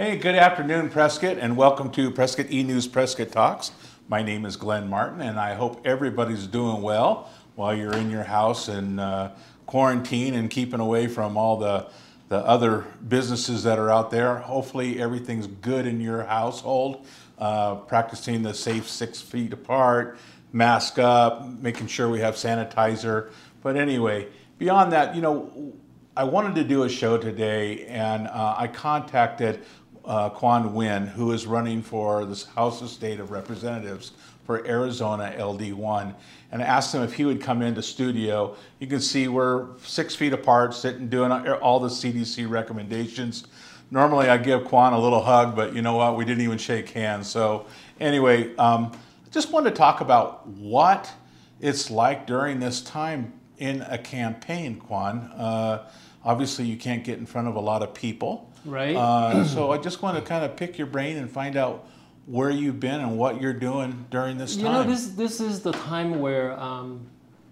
Hey, good afternoon, Prescott, and welcome to Prescott E News Prescott Talks. My name is Glenn Martin, and I hope everybody's doing well while you're in your house and uh, quarantine and keeping away from all the the other businesses that are out there. Hopefully, everything's good in your household. Uh, practicing the safe six feet apart, mask up, making sure we have sanitizer. But anyway, beyond that, you know, I wanted to do a show today, and uh, I contacted uh, Quan Nguyen, who is running for the House of State of Representatives for Arizona LD1, and I asked him if he would come into studio. You can see we're six feet apart, sitting doing all the CDC recommendations. Normally I give Quan a little hug, but you know what? We didn't even shake hands. So anyway, um, just wanted to talk about what it's like during this time in a campaign, Quan. Uh, obviously, you can't get in front of a lot of people. Right. Uh, so I just want to kind of pick your brain and find out where you've been and what you're doing during this time. You know, this this is the time where um,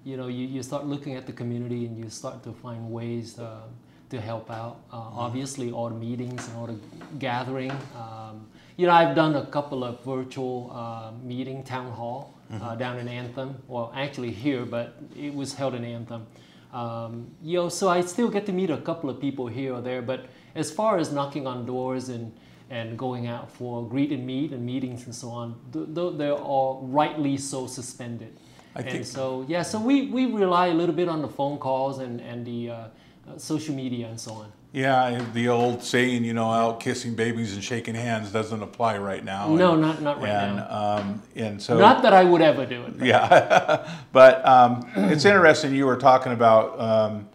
you know you, you start looking at the community and you start to find ways uh, to help out. Uh, mm-hmm. Obviously, all the meetings and all the gathering. Um, you know, I've done a couple of virtual uh, meeting town hall uh, mm-hmm. down in Anthem. Well, actually here, but it was held in Anthem. Um, you know, so I still get to meet a couple of people here or there, but as far as knocking on doors and and going out for greet and meet and meetings and so on, th- th- they're all rightly so suspended. I and so yeah, so we, we rely a little bit on the phone calls and and the uh, uh, social media and so on. Yeah, the old saying, you know, out kissing babies and shaking hands doesn't apply right now. No, and, not not right and, now. Um, and so not that I would ever do it. Yeah, but um, it's interesting. You were talking about um,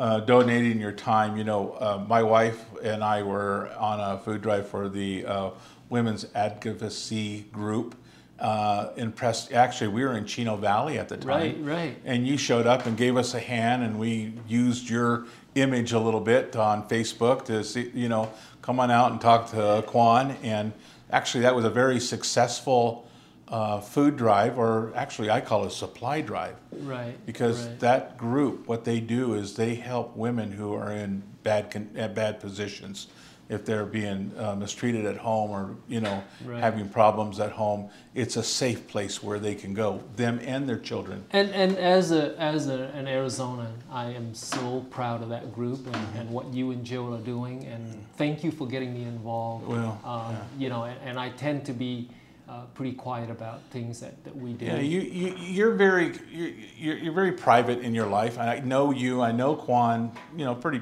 uh, donating your time. You know, uh, my wife and I were on a food drive for the uh, Women's Advocacy Group. Uh, in Pres- actually, we were in Chino Valley at the time. Right, right. And you showed up and gave us a hand, and we used your image a little bit on Facebook to see, you know, come on out and talk to Quan. And actually, that was a very successful uh, food drive, or actually, I call it supply drive. Right. Because right. that group, what they do is they help women who are in bad at bad positions, if they're being uh, mistreated at home or you know right. having problems at home. It's a safe place where they can go, them and their children. And and as a as a, an Arizonan, I am so proud of that group and, mm-hmm. and what you and Jill are doing. And mm-hmm. thank you for getting me involved. Well, um, yeah. you know, and, and I tend to be uh, pretty quiet about things that, that we do. Yeah, you, you you're very you're, you're very private in your life. I know you. I know Quan. You know, pretty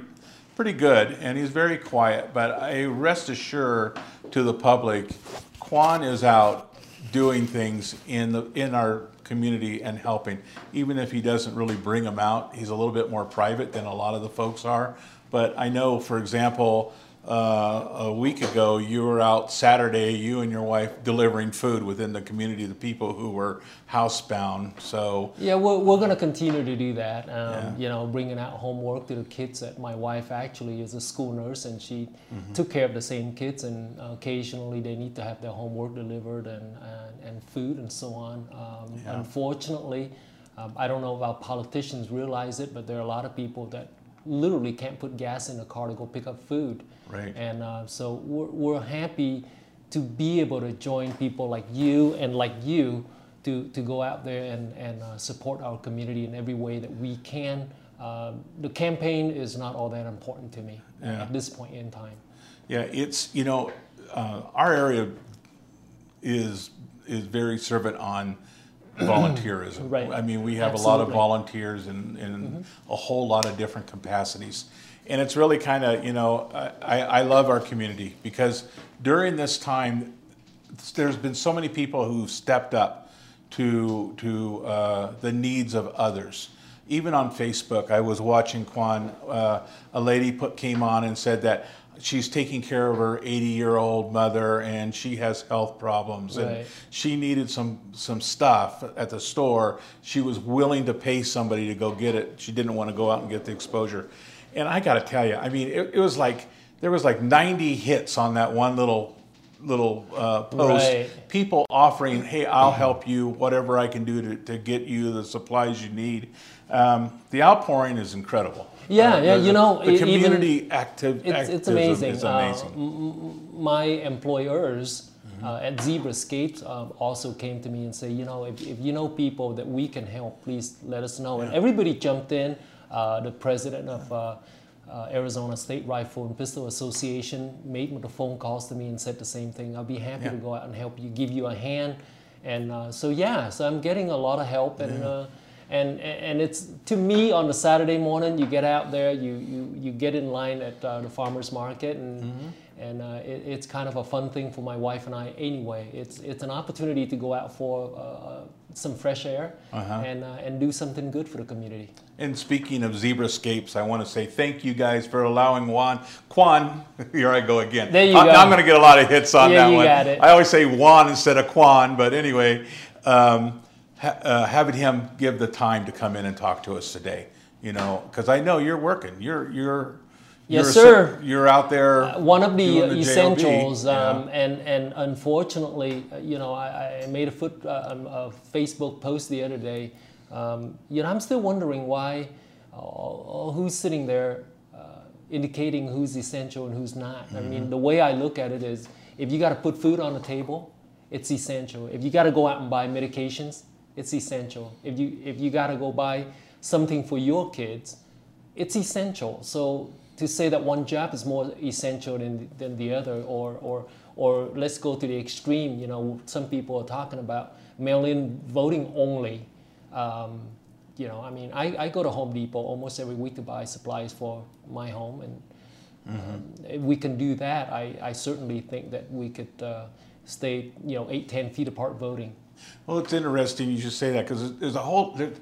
pretty good, and he's very quiet. But I rest assured to the public, Quan is out doing things in the in our community and helping. Even if he doesn't really bring them out, he's a little bit more private than a lot of the folks are. But I know, for example uh, a week ago, you were out Saturday, you and your wife delivering food within the community, the people who were housebound. So yeah, we're, we're going to continue to do that. Um, yeah. You know, bringing out homework to the kids. That my wife actually is a school nurse, and she mm-hmm. took care of the same kids. And occasionally, they need to have their homework delivered and and, and food and so on. Um, yeah. Unfortunately. Um, I don't know if our politicians realize it, but there are a lot of people that literally can't put gas in the car to go pick up food. Right. And uh, so we're, we're happy to be able to join people like you and like you to, to go out there and, and uh, support our community in every way that we can. Uh, the campaign is not all that important to me yeah. at this point in time. Yeah, it's, you know, uh, our area is, is very servant on volunteerism. right. I mean, we have Absolutely. a lot of volunteers in, in mm-hmm. a whole lot of different capacities. And it's really kind of, you know, I, I love our community because during this time, there's been so many people who've stepped up to, to uh, the needs of others. Even on Facebook, I was watching Quan, uh, a lady put, came on and said that she's taking care of her 80 year old mother and she has health problems right. and she needed some some stuff at the store she was willing to pay somebody to go get it she didn't want to go out and get the exposure and i got to tell you i mean it, it, was like there was like 90 hits on that one little little uh, post, Right. people offering, "Hey, I'll help you. Whatever I can do to, to get you the supplies you need." Um, the outpouring is incredible. Yeah, yeah, the- you know, the e- even- community active. It's, it's amazing. Is Uh, amazing. m- my employers uh, at um, also came to me and say, you know, if, if you know people that we can help, please let us know. And everybody jumped in. Uh, the president of uh, uh, Arizona State Rifle and Pistol Association made the phone calls to me and said the same thing. I'll be happy Yeah. to go out and help you, give you a hand. And uh, so yeah, so I'm getting a lot of help and. Uh, and, and it's to me on a Saturday morning you get out there you, you, you get in line at uh, the farmers market and Mm-hmm. and uh, it, it's kind of a fun thing for my wife and I anyway it's it's an opportunity to go out for uh, some fresh air Uh-huh. and uh, and do something good for the community And speaking of Zebrascapes, I want to say thank you guys for allowing Juan. Quan, here I go again. There you I, go. I'm going to get a lot of hits on Yeah, that one. I always say Juan instead of Quan, but anyway, um, ha- uh, having him give the time to come in and talk to us today, you know, because I know you're working. You're you're. Yes, you're, sir. You're out there. Uh, one of the, uh, essentials, yeah. um, and and unfortunately, uh, you know, I, I made a foot uh, um, a Facebook post the other day. Um, you know, I'm still wondering why, uh, uh, who's sitting there uh, indicating who's essential and who's not. I mean, the way I look at it is, if you got to put food on the table, it's essential. If you got to go out and buy medications, it's essential. If you if you got to go buy something for your kids, it's essential. So to say that one job is more essential than, than the other, or, or, or let's go to the extreme, you know, some people are talking about mail-in voting only. Um, you know, I mean, I, I go to Home Depot almost every week to buy supplies for my home, and um, if we can do that, I, I certainly think that we could uh, stay, you know, eight, ten feet apart voting. Well, it's interesting you should say that because there's a whole, there,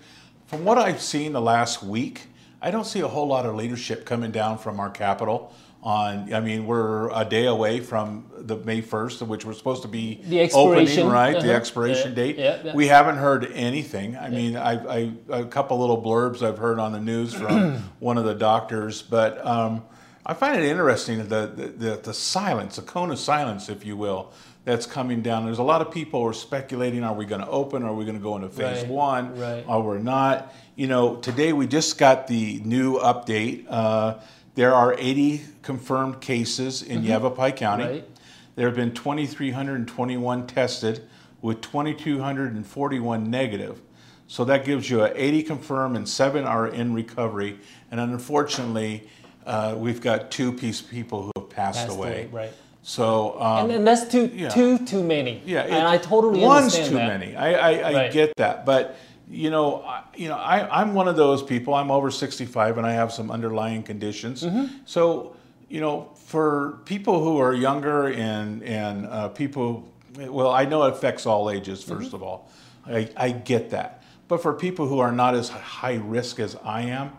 from what I've seen the last week, I don't see a whole lot of leadership coming down from our capital. On, I mean, we're a day away from the May 1st, which we're supposed to be The expiration, opening, right? The uh-huh. expiration Yeah, date. yeah, yeah. We haven't heard anything. I mean, I, I, a couple little blurbs I've heard on the news from one of the doctors, but um, I find it interesting the, the, the, the silence, the cone of silence, if you will, that's coming down. There's a lot of people who are speculating: Are we going to open? Are we going to go into phase Right, one? right. Or we're not? You know, today we just got the new update. Uh, there are 80 confirmed cases in Yavapai County. Mm-hmm. Right. There have been 2,321 tested with 2,241 negative. So that gives you a 80 confirmed and seven are in recovery. And unfortunately, uh, we've got two piece people who have passed, Passed away. away, right. So um, And, and that's too, yeah. too, too many. yeah, and I totally one's understand too that. many. I, I, I Right. get that, but you know, I, you know, I, I'm one of those people. I'm over 65 and I have some underlying conditions. Mm-hmm. So, you know, for people who are younger and and uh, people, well, I know it affects all ages. 1st Mm-hmm. of all, I, I get that. But for people who are not as high risk as I am,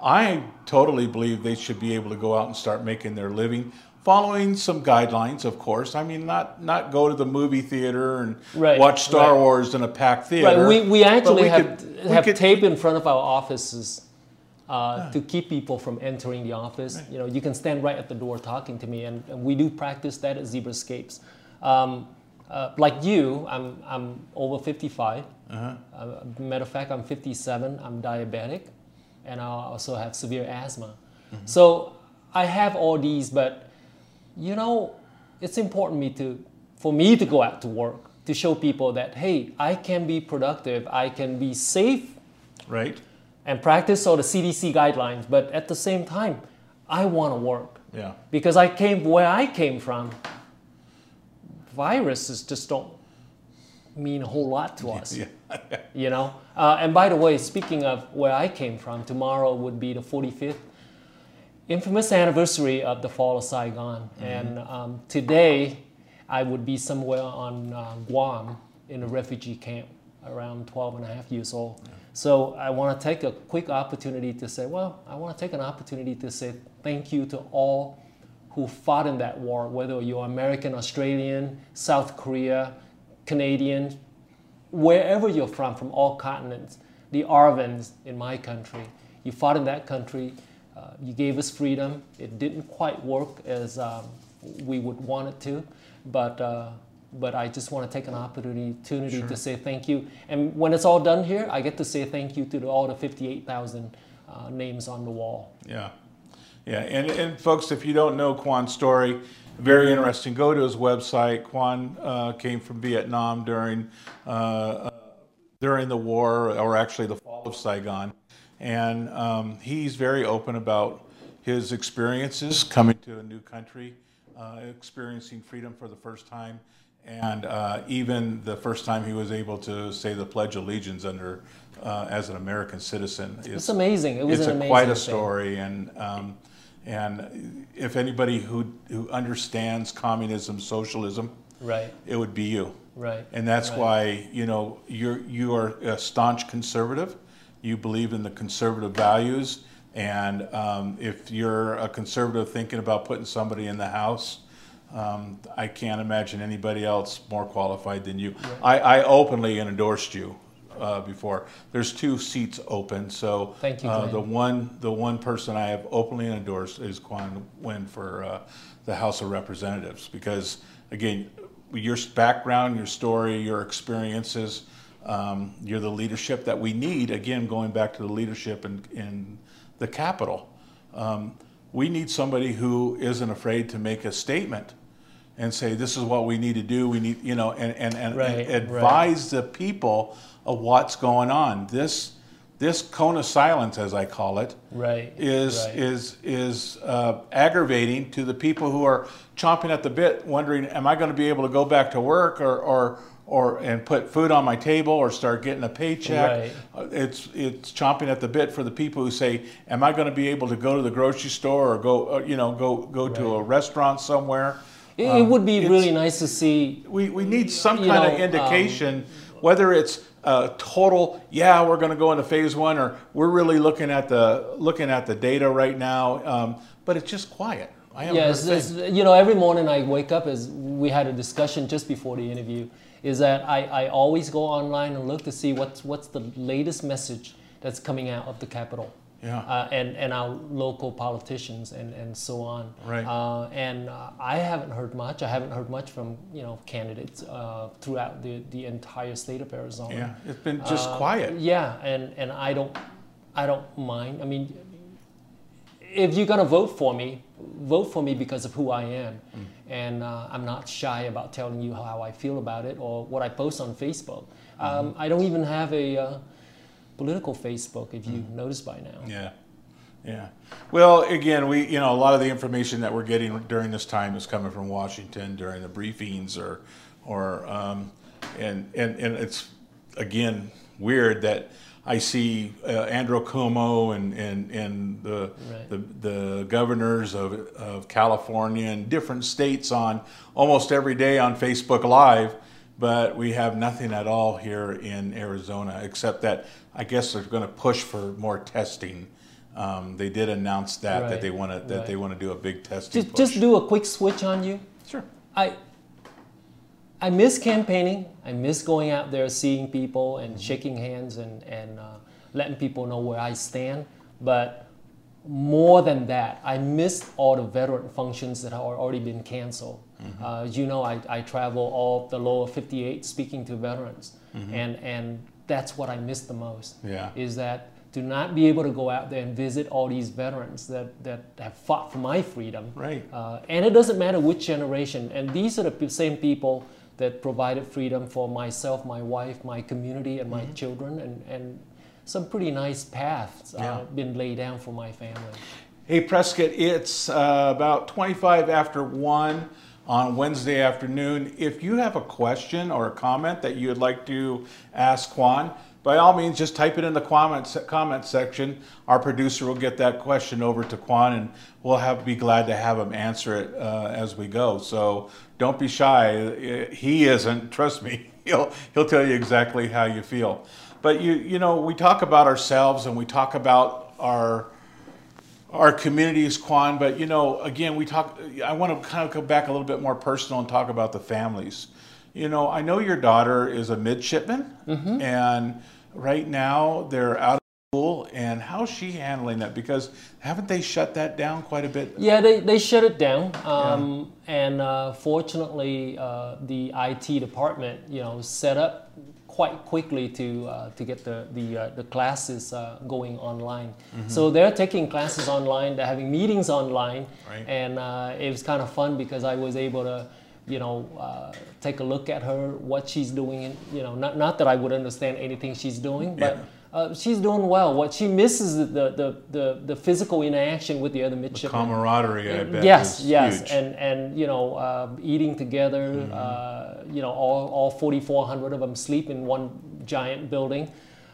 I totally believe they should be able to go out and start making their living, following some guidelines, of course. I mean, not not go to the movie theater and Right, watch Star right. Wars in a packed theater. Right, we, we actually we have, could- have could- tape in front of our offices uh, to keep people from entering the office. You know, you can stand right at the door talking to me, and, and we do practice that at Zebrascapes. Um, uh, like you, I'm, I'm over 55. Uh-huh. Uh, matter of fact, I'm 57. I'm diabetic, and I also have severe asthma. Mm-hmm. So I have all these, but you know, it's important me to, for me to go out to work to show people that hey, I can be productive, I can be safe, right? and practice all the CDC guidelines. But at the same time, I want to work Yeah. because I came where I came from. Viruses just don't mean a whole lot to us Yeah. you know. Uh, and by the way, speaking of where I came from, tomorrow would be the 45th infamous anniversary of the fall of Saigon, and um, today I would be somewhere on uh, Guam in a refugee camp, around 12 and a half years old. So I want to take a quick opportunity to say, well, I want to take an opportunity to say thank you to all who fought in that war, whether you're American, Australian, South Korea, Canadian, wherever you're from, from all continents, the ARVNs in my country, you fought in that country, uh, you gave us freedom. It didn't quite work as um, we would want it to, but uh, but I just want to take an opportunity sure. to say thank you. And when it's all done here, I get to say thank you to the, all the 58,000 uh, names on the wall. Yeah. Yeah. And, and folks, if you don't know Quan's story, very interesting. Go to his website. Quan uh, came from Vietnam during uh, uh during the war, or actually the fall of Saigon, and um, he's very open about his experiences coming to a new country, uh, experiencing freedom for the first time, and uh, even the first time he was able to say the Pledge of Allegiance under uh, as an American citizen. It's, amazing. It was it's an a, quite a story, and um, and if anybody who who understands communism, socialism, right, it would be you. Right. And that's right. why you know you're you are a staunch conservative. You believe in the conservative values, and um, if you're a conservative thinking about putting somebody in the house um, I can't imagine anybody else more qualified than you. I, I openly endorsed you uh, before. There's two seats open, so Thank you, uh, the one the one person I have openly endorsed is Quan Nguyen for uh, the House of Representatives because again, your background, your story, your experiences, um, you're the leadership that we need. Again, going back to the leadership in, in the Capitol. Um, we need somebody who isn't afraid to make a statement and say this is what we need to do we need you know and and, and, right, and advise right. the people of what's going on this this cone of silence as i call it right is is is uh, aggravating to the people who are chomping at the bit wondering am i going to be able to go back to work or or or and put food on my table or start getting a paycheck. Right. Uh, it's it's chomping at the bit for the people who say, "Am I going to be able to go to the grocery store or go uh, you know go go right. to a restaurant somewhere?" It, um, it would be really nice to see. We, we need some kind know, of um, indication, um, whether it's a total, yeah, we're going to go into phase one, or we're really looking at the looking at the data right now. Um, but it's just quiet. I yes, you know, every morning I wake up as we had a discussion just before the interview. Is that I, I always go online and look to see what's what's the latest message that's coming out of the Capitol yeah. uh, and, and our local politicians and, and so on. Right. Uh, and uh, I haven't heard much. I haven't heard much from you know candidates uh, throughout the, the entire state of Arizona. Yeah, it's been just uh, quiet. Yeah, and, and I don't I don't mind. I mean, if you're gonna vote for me, vote for me because of who I am, mm. And uh, I'm not shy about telling you how I feel about it or what I post on Facebook. Mm-hmm. Um, I don't even have a political Facebook, if you mm. noticed by now. Yeah. Yeah. Well, again, we you know a lot of the information that we're getting during this time is coming from Washington during the briefings or or um, and and and it's again weird that I see uh, Andrew Cuomo and and and the, right. the the governors of of California and different states on almost every day on Facebook Live but we have nothing at all here in Arizona except that I guess they're going to push for more testing. Um, they did announce that right, that they want to that right. they want to do a big testing. Just, just do a quick switch on you. Sure. I I miss campaigning. I miss going out there, seeing people and shaking hands and and uh, letting people know where I stand. But more than that, I missed all the veteran functions that have already been canceled. Mm-hmm. Uh, you know, I, I travel all the lower 58 speaking to veterans, mm-hmm. and and that's what I miss the most. Yeah. Is that to not be able to go out there and visit all these veterans that, that have fought for my freedom. Right. Uh, and it doesn't matter which generation. And these are the same people that provided freedom for myself, my wife, my community, and my mm-hmm. children, and, and some pretty nice paths uh, been laid down for my family. Hey Prescott, it's uh, about 25 after 1 on Wednesday afternoon. If you have a question or a comment that you'd like to ask Quan, by all means, just type it in the comment, comment section. Our producer will get that question over to Quan, and we'll have be glad to have him answer it uh, as we go. So don't be shy. He isn't. Trust me. He'll he'll tell you exactly how you feel. But you you know we talk about ourselves and we talk about our our communities, Quan. But you know, again, we talk. I want to kind of go back a little bit more personal and talk about the families. You know, I know your daughter is a midshipman, mm-hmm. and right now they're out of school, and how's she handling that? Because haven't they shut that down quite a bit? Yeah, they, they shut it down. Um, And uh, fortunately, uh, the IT department, you know, set up quite quickly to uh, to get the the, uh, the classes uh, going online. Mm-hmm. So they're taking classes online. They're having meetings online, Right. and uh, it was kind of fun because I was able to. You know, uh, take a look at her, what she's doing. And, you know, not, not that I would understand anything she's doing, but Yeah. uh, she's doing well. What she misses the, the, the, the physical interaction with the other midshipmen. Camaraderie, I bet. Yes, yes, huge. and and you know, uh, eating together. Mm-hmm. Uh, you know, all all 4,400 of them sleep in one giant building,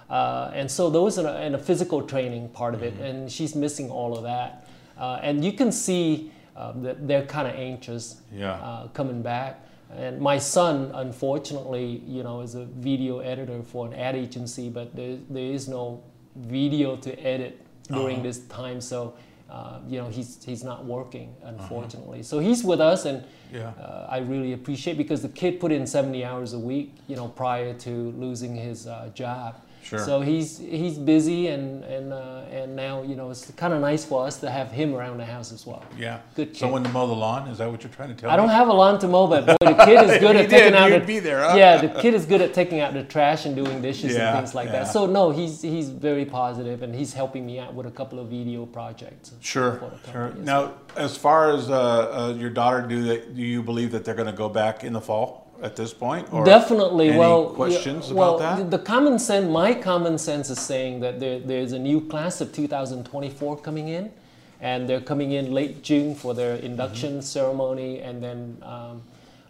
uh, and so those are and a physical training part of it, Mm-hmm. and she's missing all of that, uh, and you can see uh, they're kind of anxious. Yeah. Uh, coming back. And my son, unfortunately, you know, is a video editor for an ad agency, but there, there is no video to edit during Uh-huh. this time. So, uh, you know, he's, he's not working, unfortunately. So he's with us, and Uh-huh. Yeah. uh, I really appreciate because the kid put in 70 hours a week, you know, prior to losing his uh, job. Sure. So he's he's busy, and and uh, and now you know it's kind of nice for us to have him around the house as well. Yeah. Good Someone kid. to mow the lawn? Is that what you're trying to tell I me? I don't have a lawn to mow, but boy, the kid is good at taking did, out you'd the be there, huh? yeah. The kid is good at taking out the trash and doing dishes Yeah, and things like yeah. that. So no, he's he's very positive, and he's helping me out with a couple of video projects. Sure, sure. Now, as far as uh, uh, your daughter, do they, do you believe that they're going to go back in the fall at this point? Or Definitely. any well, questions yeah, about that? The, the common sense, my common sense is saying that there, there's a new class of 2024 coming in, and they're coming in late June for their induction Mm-hmm. ceremony, and then um,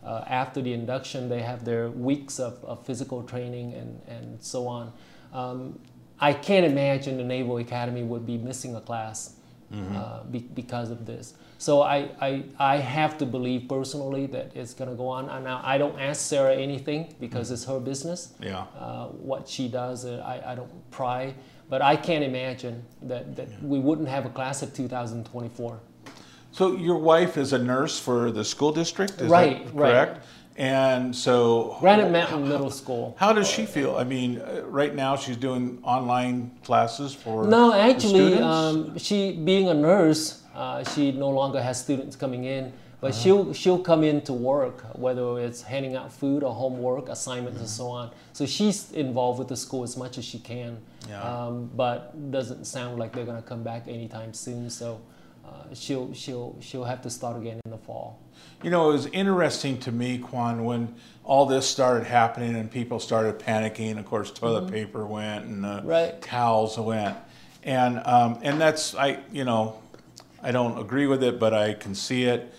uh, after the induction, they have their weeks of, of physical training and, and so on. Um, I can't imagine the Naval Academy would be missing a class Mm-hmm. uh, be, because of this. So I, I, I have to believe personally that it's going to go on. And now I don't ask Sarah anything because it's her business. Yeah. Uh, what she does, uh, I, I don't pry. But I can't imagine that, that we wouldn't have a class of 2024. So your wife is a nurse for the school district, is Right, that right. And so, Granite Mountain Middle School. how does she feel? I mean, uh, right now she's doing online classes for No, actually, um, she being a nurse, uh, she no longer has students coming in, but Uh-huh. she'll she'll come in to work, whether it's handing out food or homework assignments and so on. So she's involved with the school as much as she can, Yeah. um, but doesn't sound like they're gonna come back anytime soon. So she'll she'll she'll have to start again in the fall. You know, it was interesting to me, Quan, when all this started happening and people started panicking. Of course, toilet paper went and uh. Right. towels went, and um, and that's I you know, I don't agree with it, but I can see it.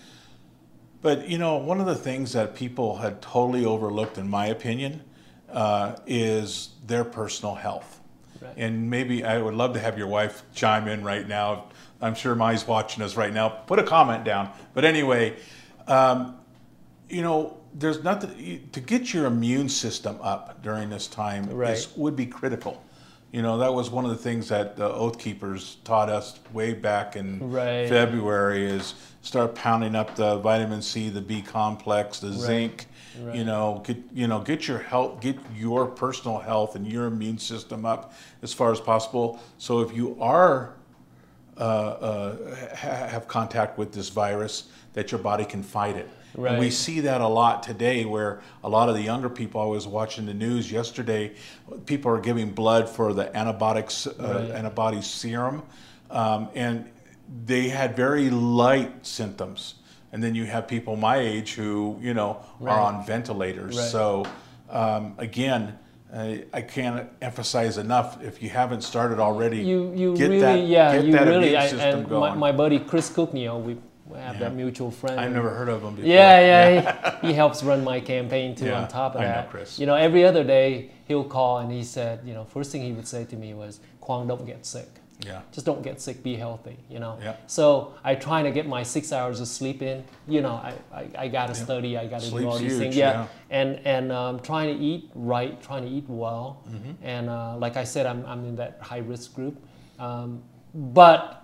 But you know, one of the things that people had totally overlooked, in my opinion, uh, is their personal health. Right. And maybe I would love to have your wife chime in right now. I'm sure Mai's watching us right now. Put a comment down. But anyway, um, you know, there's nothing to get your immune system up during this time Right. is, would be critical. You know, that was one of the things that the Oath Keepers taught us way back in Right. February is start pounding up the vitamin C, the B complex, the zinc. Right. You know, get you know, get your health, get your personal health and your immune system up as far as possible. So if you are uh, uh, ha- have contact with this virus, that your body can fight it. And we see that a lot today, where a lot of the younger people. I was watching the news yesterday. People are giving blood for the antibiotics, uh, Right. antibody serum, um, and they had very light symptoms. And then you have people my age who, you know, Right. are on ventilators. Right. So um, again. I I can't emphasize enough. If you haven't started already, You you get really that, yeah you really I, and my, my buddy Chris Kuknyo we have Yeah. that mutual friend. I've never heard of him before. Yeah, yeah. He, he helps run my campaign too. Yeah, on top of I know that, Chris. you know, every other day he'll call and he said, you know, first thing he would say to me was, "Kwang, don't get sick. Yeah. Just don't get sick. Be healthy." You know. Yeah. So I try to get my six hours of sleep in. You know, I I, I got to study. I got to do all Sleep's these huge, things. yeah. And and um, trying to eat right, trying to eat well, Mm-hmm. and uh, like I said, I'm I'm in that high risk group, um, but.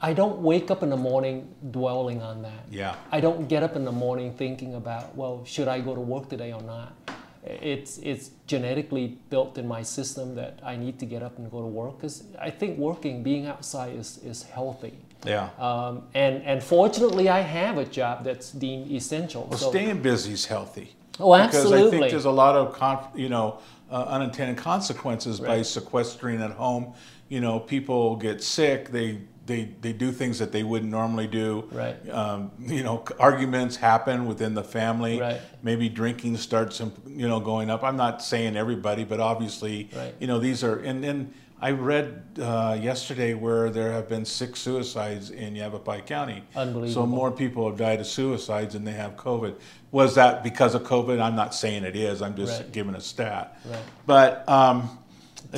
I don't wake up in the morning dwelling on that. Yeah. I don't get up in the morning thinking about, well, should I go to work today or not? It's it's genetically built in my system that I need to get up and go to work because I think working, being outside is is healthy. Yeah. Um, and and fortunately, I have a job that's deemed essential. Well, so, staying busy is healthy. oh, absolutely. Because I think there's a lot of, you know, uh, unintended consequences by sequestering at home. You know, people get sick, they, they, they do things that they wouldn't normally do. Right. Um, you know, arguments happen within the family. Right. Maybe drinking starts, you know, going up. I'm not saying everybody, but obviously, Right. you know, these are, and then I read uh, yesterday where there have been six suicides in Yavapai County. Unbelievable. So more people have died of suicides than they have COVID. Was that because of COVID? I'm not saying it is. I'm just Right. giving a stat. Right. But um,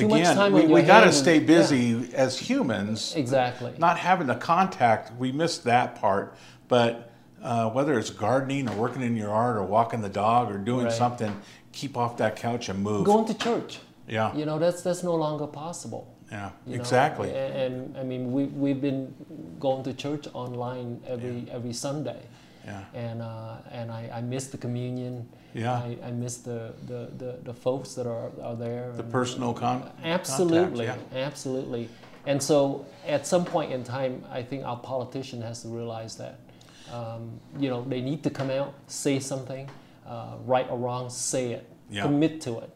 again, time we, we got to and- stay yeah. busy as humans. exactly. Not having the contact, we missed that part. But uh, whether it's gardening or working in your yard or walking the dog or doing Right. something, keep off that couch and move. Going to church. yeah, You know, that's that's no longer possible. yeah, you know? exactly. A- And, I mean, we we've been going to church online every every Sunday, Yeah, and uh, and I, I miss the communion. Yeah. I, I miss the, the, the, the folks that are, are there. the and- personal con- Absolutely, contact, absolutely. And so, at some point in time, I think our politician has to realize that, um, you know, they need to come out, say something, uh, right or wrong, say it, Yeah. commit to it,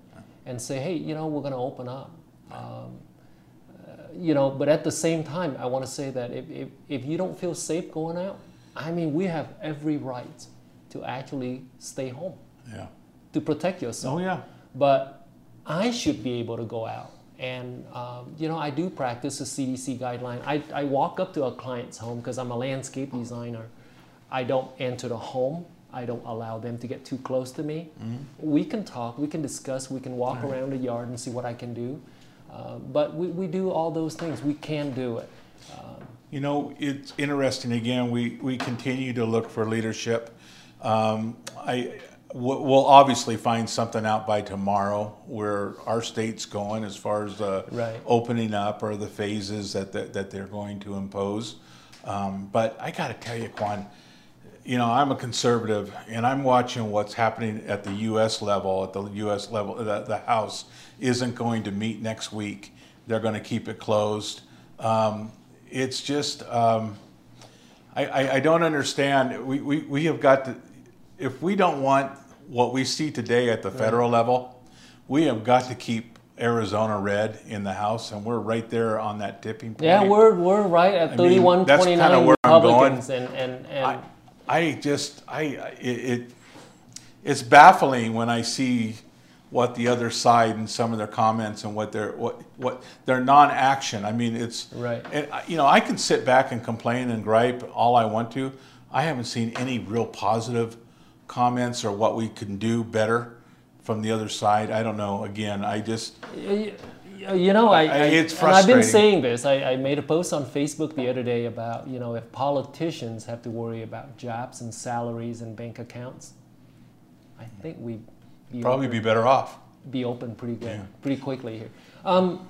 and say, hey, you know, we're going to open up. Um, uh, you know, but at the same time, I want to say that if, if, if you don't feel safe going out, I mean, we have every right to actually stay home yeah. to protect yourself Oh yeah. but I should be able to go out. And, um, you know, I do practice the CDC guideline. I, I walk up to a client's home because I'm a landscape designer. I don't enter the home. I don't allow them to get too close to me. We can talk, we can discuss, we can walk around the yard and see what I can do. Uh, but we, we do all those things. We can do it. Um, You know, it's interesting. Again, we, we continue to look for leadership. Um, I we'll we'll obviously find something out by tomorrow where our state's going as far as the Right. opening up or the phases that that, that they're going to impose. Um, but I got to tell you, Quan, you know, I'm a conservative, and I'm watching what's happening at the U.S. level. At the U.S. level, the, the House isn't going to meet next week. They're going to keep it closed. Um, it's just, um, I, I, I don't understand. We, we, we have got to, if we don't want what we see today at the federal level, we have got to keep Arizona red in the House, and we're right there on that tipping point. yeah, we're, we're right at mean, 31, that's kinda 29 where I'm going. Republicans. And, and, and I, I just I it, it it's baffling when I see what the other side and some of their comments and what their what what their non-action. I mean, it's Right. And uh, you know, I can sit back and complain and gripe all I want to. I haven't seen any real positive comments or what we can do better from the other side. I don't know. Again, I just You know, I, I- I it's and I've been saying this. I, I made a post on Facebook the other day about you know if politicians have to worry about jobs and salaries and bank accounts, I think we probably be better off. be open pretty good, Yeah. pretty quickly here. Um,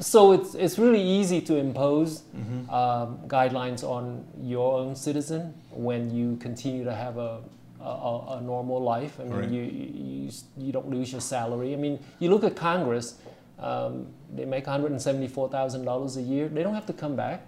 so it's it's really easy to impose Mm-hmm. um, guidelines on your own citizen when you continue to have a a, a, normal life. I mean, Right. you, you you don't lose your salary. I mean, you look at Congress. Um, they make one hundred and seventy-four thousand dollars a year. They don't have to come back.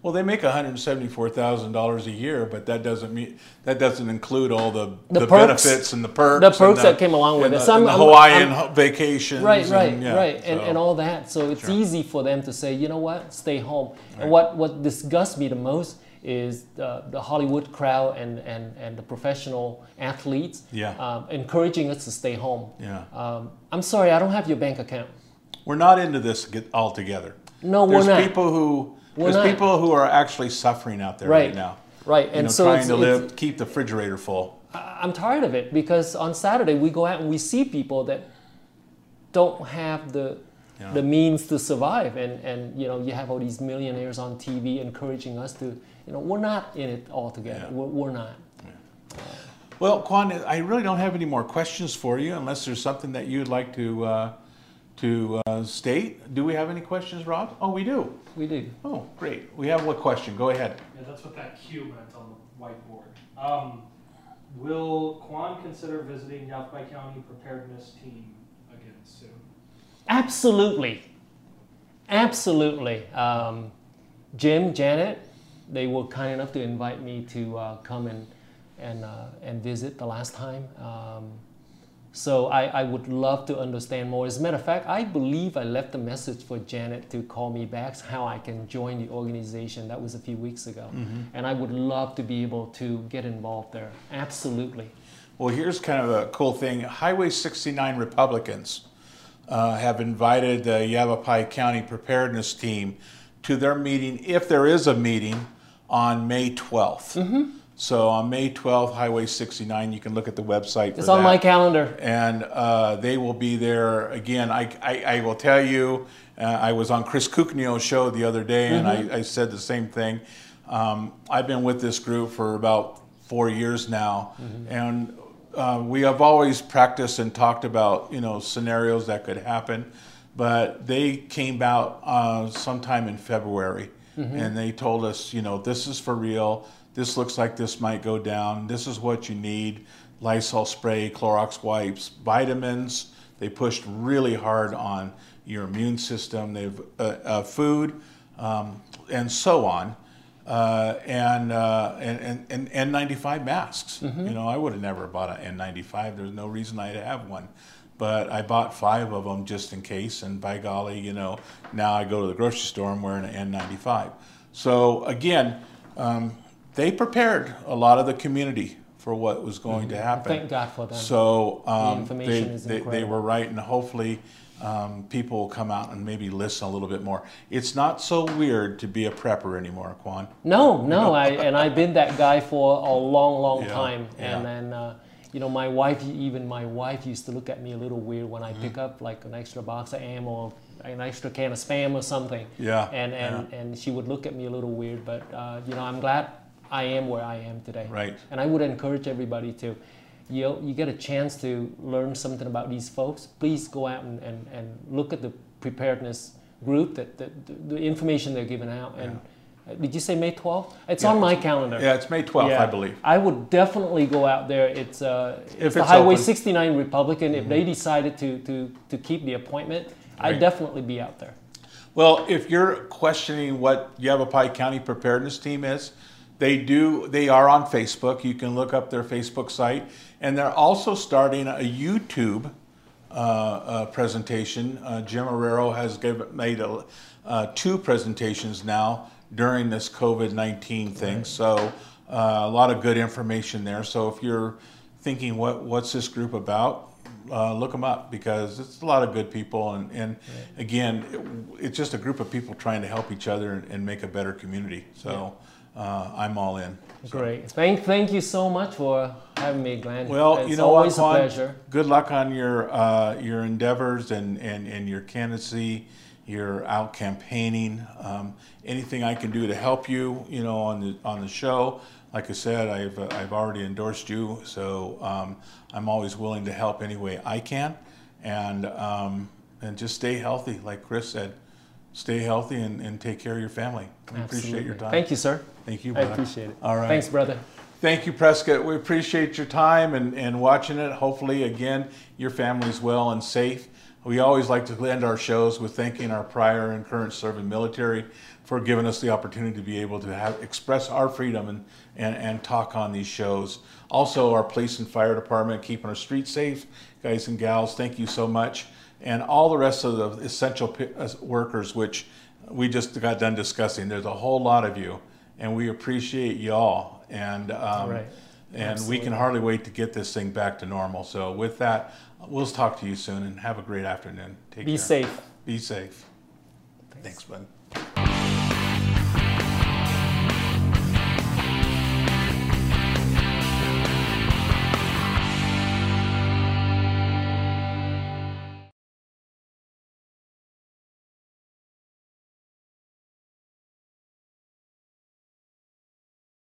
Well, they make one hundred seventy-four thousand dollars a year, but that doesn't mean that doesn't include all the, The the, perks. benefits and the perks, The and perks that came along with and it. the, and the Hawaiian I'm- vacations, Right, right, and, yeah, right, and, so- and all that. So it's Sure. easy for them to say, you know what, stay home. Right. And what what disgusts me the most is the, the Hollywood crowd and, and, and the professional athletes Yeah. um, encouraging us to stay home. Yeah. Um, I'm sorry, I don't have your bank account. We're not into this get- altogether. No, There's we're not. people who We're there's not. people who are actually suffering out there right, Right. now. Right, You and know, so trying it's, to it's- live, keep the refrigerator full. I'm tired of it because on Saturday we go out and we see people that don't have the Yeah. the means to survive, and and you know you have all these millionaires on TV encouraging us to, you know, we're not in it all together. Yeah. We're, we're not. Well, Quan, I really don't have any more questions for you, unless there's something that you'd like to uh, to uh, state. Do we have any questions, Rob? Oh, we do. We do. Oh, great. We have one question. Go ahead. Yeah, that's what that Q meant on the whiteboard. Um, Will Quan consider visiting Yavapai County preparedness team again soon? Absolutely. Absolutely. Um, Jim, Janet, they were kind enough to invite me to uh, come and, and, uh, and visit the last time. Um, so I, I would love to understand more. As a matter of fact, I believe I left a message for Janet to call me back how I can join the organization. That was a few weeks ago. And I would love to be able to get involved there. Absolutely. Well, here's kind of a cool thing. Highway 69 Republicans uh, have invited the Yavapai County Preparedness Team to their meeting, if there is a meeting, on May 12th. So on May 12th, Highway 69, you can look at the website. It's on that. my calendar. and uh, they will be there again. I, I, I will tell you, uh, I was on Chris Kuknyo's show the other day, and I, I said the same thing. Um, I've been with this group for about four years now, and uh, we have always practiced and talked about you know scenarios that could happen. But they came out uh, sometime in February, and they told us, you know, this is for real. This looks like this might go down. This is what you need. Lysol spray, Clorox wipes, vitamins. They pushed really hard on your immune system. They've uh, uh, food um, and so on, uh, and, uh, and and and N95 masks. You know, I would have never bought an N95. There's no reason I'd have one, but I bought five of them just in case. And by golly, you know, now I go to the grocery store and wearing an N95. So again. Um, they prepared a lot of the community for what was going to happen. Thank God for them. So um, information they, is they, they were right, and hopefully um, people will come out and maybe listen a little bit more. It's not so weird to be a prepper anymore, Quan. No, no, I and I've been that guy for a long, long Yeah, time. yeah. And then, uh, you know, my wife, even my wife, used to look at me a little weird when I Mm-hmm. pick up like an extra box of ammo, or an extra can of spam or something. Yeah, And and and she would look at me a little weird, but uh, you know, I'm glad I am where I am today. Right. And I would encourage everybody to. You, know, you get a chance to learn something about these folks, please go out and, and, and look at the preparedness group, that, that the, the information they're giving out. And uh, did you say May 12th? It's Yeah, on my calendar. Yeah, it's May 12th, I believe. I would definitely go out there. It's, uh, it's the Highway open. Mm-hmm. 69 Republican. If they decided to, to, to keep the appointment. I'd definitely be out there. Well, if you're questioning what Yavapai County Preparedness Team is, they do. They are on Facebook. You can look up their Facebook site, and they're also starting a YouTube uh, uh, presentation. Uh, Jim Herrero has given, made a, uh, two presentations now during this COVID nineteen thing. So uh, a lot of good information there. So if you're thinking, what what's this group about? uh, look them up because it's a lot of good people and, and again it, it's just a group of people trying to help each other and, and make a better community so uh, i'm all in So- Great. Thank, thank you so much for having me, Glenn. well it's you know what always Quan? a pleasure. good luck on your uh, your endeavors and, and, and your candidacy you're out campaigning um, anything i can do to help you you know on the on the show like i said i've, uh, I've already endorsed you so um, i'm always willing to help any way i can and um, and just stay healthy like chris said stay healthy and, and take care of your family we appreciate your time Thank you, sir. thank you brother. I appreciate it. all right Thanks, brother. Thank you, Prescott. We appreciate your time and, and watching it. Hopefully, again, your family's well and safe. We always like to end our shows with thanking our prior and current serving military for giving us the opportunity to be able to have express our freedom and, and, and talk on these shows. Also, our police and fire department keeping our streets safe. Guys and gals, thank you so much. And all the rest of the essential uh, workers, which we just got done discussing. There's a whole lot of you, and we appreciate y'all. And um, Right. and we can hardly wait to get this thing back to normal. So with that, we'll talk to you soon, and have a great afternoon. Take Be care. safe. Be safe. Thanks, bud.